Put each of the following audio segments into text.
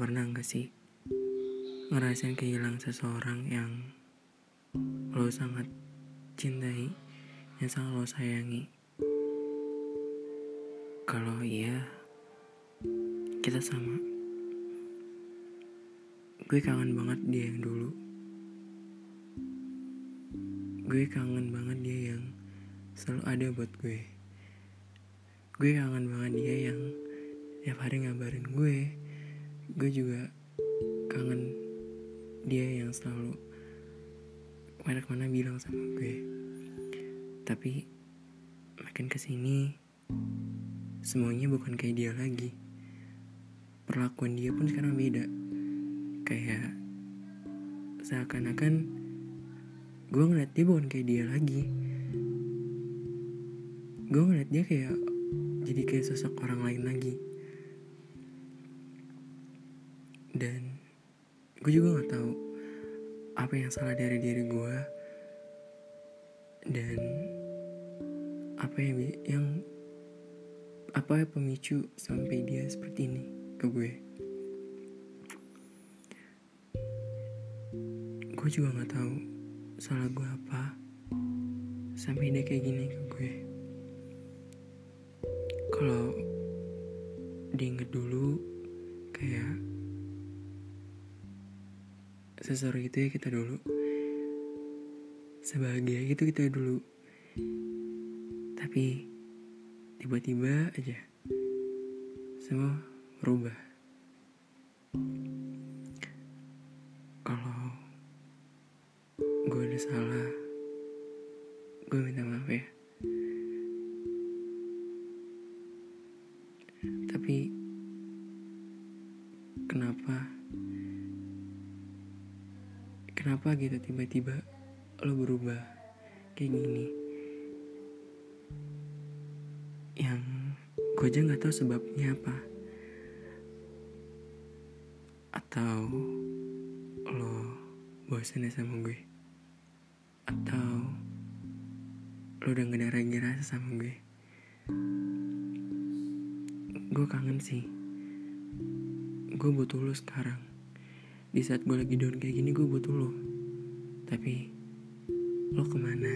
pernah gak sih ngerasain kehilangan seseorang yang lo sangat cintai, yang sangat lo sayangi? Kalau iya, kita sama. Gue kangen banget dia yang dulu. Gue kangen banget dia yang selalu ada buat gue. Gue kangen banget dia yang tiap hari ngabarin gue gue juga kangen dia yang selalu ke mana-kemana bilang sama gue. Tapi makin ke sini semuanya bukan kayak dia lagi. Perlakuan dia pun sekarang beda. Kayak seakan-akan gue ngeliat dia bukan kayak dia lagi. Gue ngeliat dia kayak jadi kayak sosok orang lain lagi dan gue juga nggak tahu apa yang salah dari diri gue dan apa yang yang apa pemicu sampai dia seperti ini ke gue. Gue juga nggak tahu salah gue apa sampai dia kayak gini ke gue. Kalau diinget dulu seseru itu ya kita dulu. Sebahagia itu kita dulu. Tapi tiba-tiba aja semua berubah. Kalau gue ada salah gue minta maaf ya. Tapi kenapa kenapa gitu tiba-tiba lo berubah kayak gini? Yang gue aja nggak tahu sebabnya apa. Atau lo bosan ya sama gue? Atau lo udah gak ada rasa sama gue? Gue kangen sih. Gue butuh lo sekarang di saat gue lagi down kayak gini gue butuh lo. Tapi lo ke mana?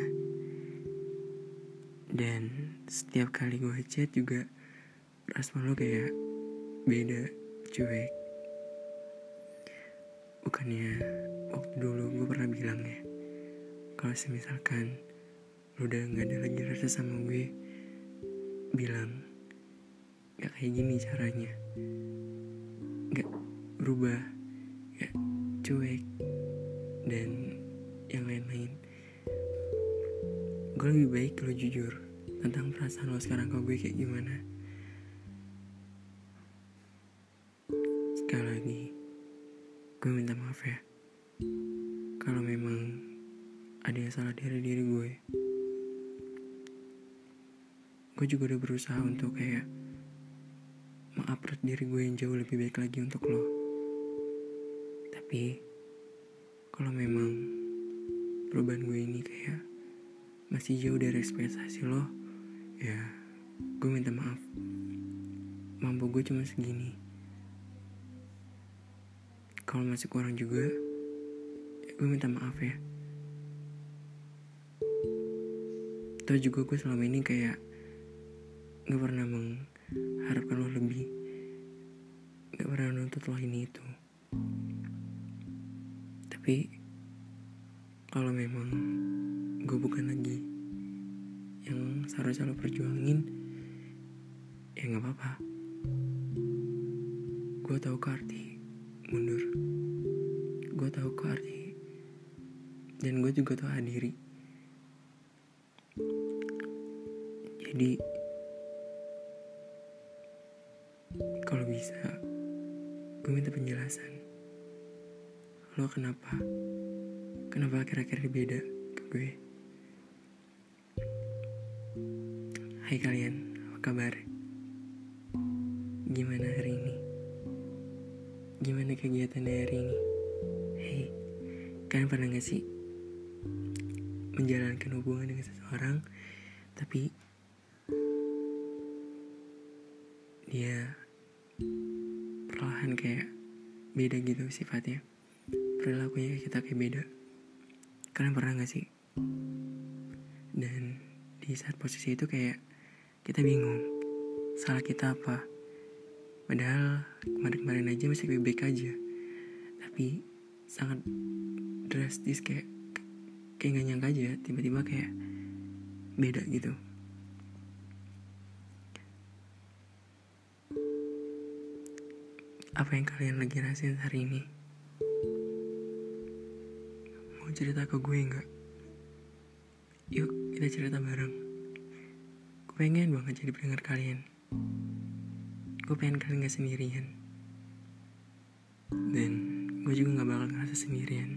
Dan setiap kali gue chat juga respon lo kayak beda cuek. Bukannya waktu dulu gue pernah bilang ya kalau misalkan lo udah nggak ada lagi rasa sama gue bilang gak kayak gini caranya. Gak berubah ya cuek. Dan yang lain-lain. Gue lebih baik lo jujur tentang perasaan lo sekarang. Ke gue kayak gimana? Sekali lagi gue minta maaf ya. Kalau memang ada yang salah dari diri gue. Gue juga udah berusaha untuk kayak mengupload diri gue yang jauh lebih baik lagi untuk lo tapi kalau memang perubahan gue ini kayak masih jauh dari ekspektasi lo ya gue minta maaf. Mampu gue cuma segini. Kalau masih kurang juga ya gue minta maaf ya. Tahu juga gue selama ini kayak Gak pernah mengharapkan lo lebih. Gak pernah nuntut lo ini itu tapi kalau memang gue bukan lagi yang seharusnya lo perjuangin ya nggak apa-apa. Gue tahu ke arti mundur. Gue tahu ke arti dan gue juga tahu hadiri jadi kalau bisa gue minta penjelasan lo kenapa? Kenapa akhir-akhir beda ke gue? Hai kalian apa kabar? Gimana hari ini? Gimana kegiatan hari ini? Hei kalian pernah gak sih menjalankan hubungan dengan seseorang tapi dia perlahan kayak beda gitu sifatnya perilakunya kita kayak beda. Kalian pernah gak sih? Dan di saat posisi itu kayak kita bingung salah kita apa? Padahal kemarin-kemarin aja masih baik-baik aja. Tapi sangat drastis kayak kayak gak nyangka aja tiba-tiba kayak beda gitu. Apa yang kalian lagi rasain hari ini cerita ke gue nggak? Yuk kita cerita bareng. Gue pengen banget jadi pendengar kalian. Gue pengen kalian gak sendirian. Dan gue juga gak bakal ngerasa sendirian.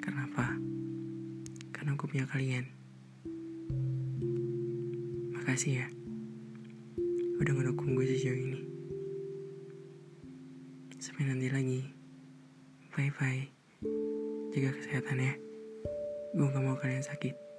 Karena apa? Karena gue punya kalian. Makasih ya. Udah ngedukung gue sejauh ini. Sampai nanti lagi. Bye bye jaga kesehatan ya. Gue gak mau kalian sakit